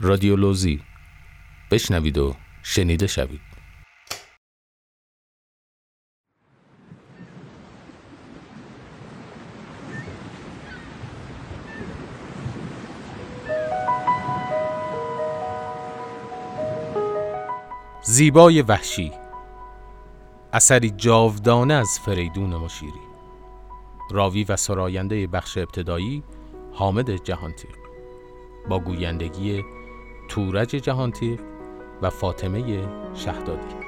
رادیولوژی بشنوید و شنیده شوید. زیبای وحشی. اثری جاودانه از فریدون مشیری. راوی و سراینده بخش ابتدایی حامد جهانتیق با گویندگی تورج جهانتیق و فاطمه شهدادی.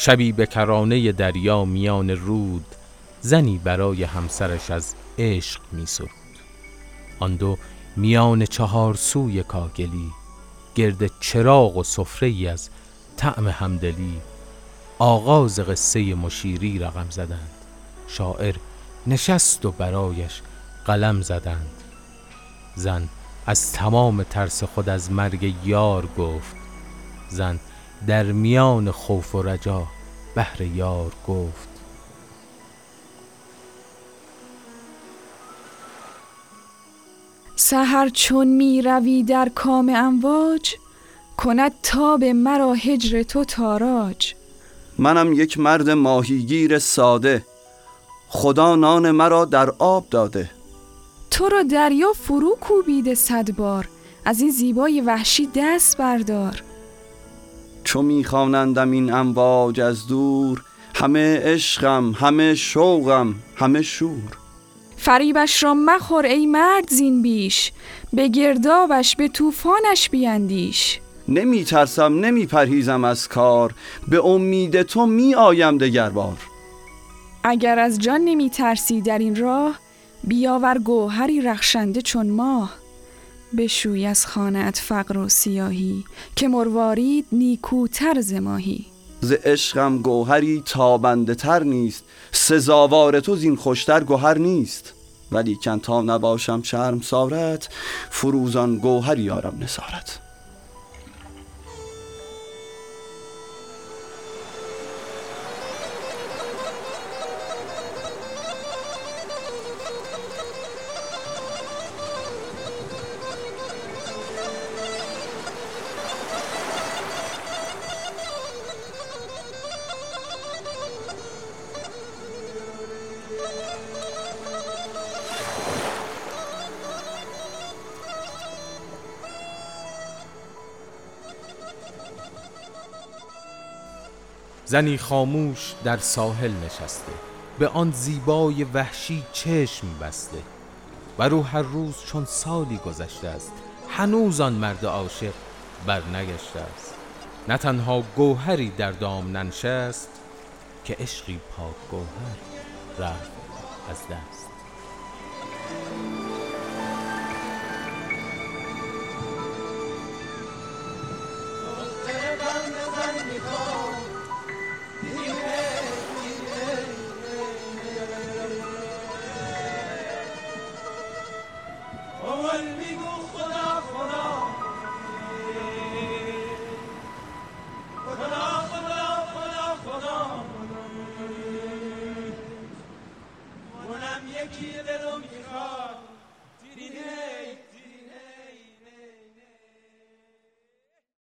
شبی به کرانه دریا میان رود زنی برای همسرش از عشق می سرود آن دو میان چهار سوی کاگلی گرد چراغ و سفره از طعم همدلی آغاز قصه مشیری رقم زدند. شاعر نشست و برایش قلم زدند. زن از تمام ترس خود از مرگ یار گفت زن در میان خوف و رجا بهر یار گفت. سهر چون می روی در کام امواج کند تاب مرا هجر تو تاراج. منم یک مرد ماهیگیر ساده خدا نان مرا در آب داده. تو را دریا فرو کوبیده صد بار از این زیبای وحشی دست بردار. چو میخوانندم این امواج از دور همه عشقم همه شوقم همه شور. فریبش را مخور ای مرد زین بیش به گردابش به طوفانش بیندیش. نمی ترسم نمی پرهیزم از کار به امید تو می آیم دگر بار اگر از جان نمی ترسی در این راه بیاور گوهری رخشنده چون ماه. بشوی از خانت فقر و سیاهی که مروارید نیکوتر ز ماهی. ز عشقم گوهری تابنده تر نیست سزاوار تو زین خوشتر گوهر نیست. ولی کن تا نباشم شرم سارت فروزان گوهری یارم نسارت زنی خاموش در ساحل نشسته. به آن زیبای وحشی چشم بسته. و رو هر روز چون سالی گذشته است هنوز آن مرد عاشق بر نگشته است. نه تنها گوهری در دام ننشست که عشقی پاک گوهر رفت. از دست. دلم یکی دلم می‌خواد. دیدی؟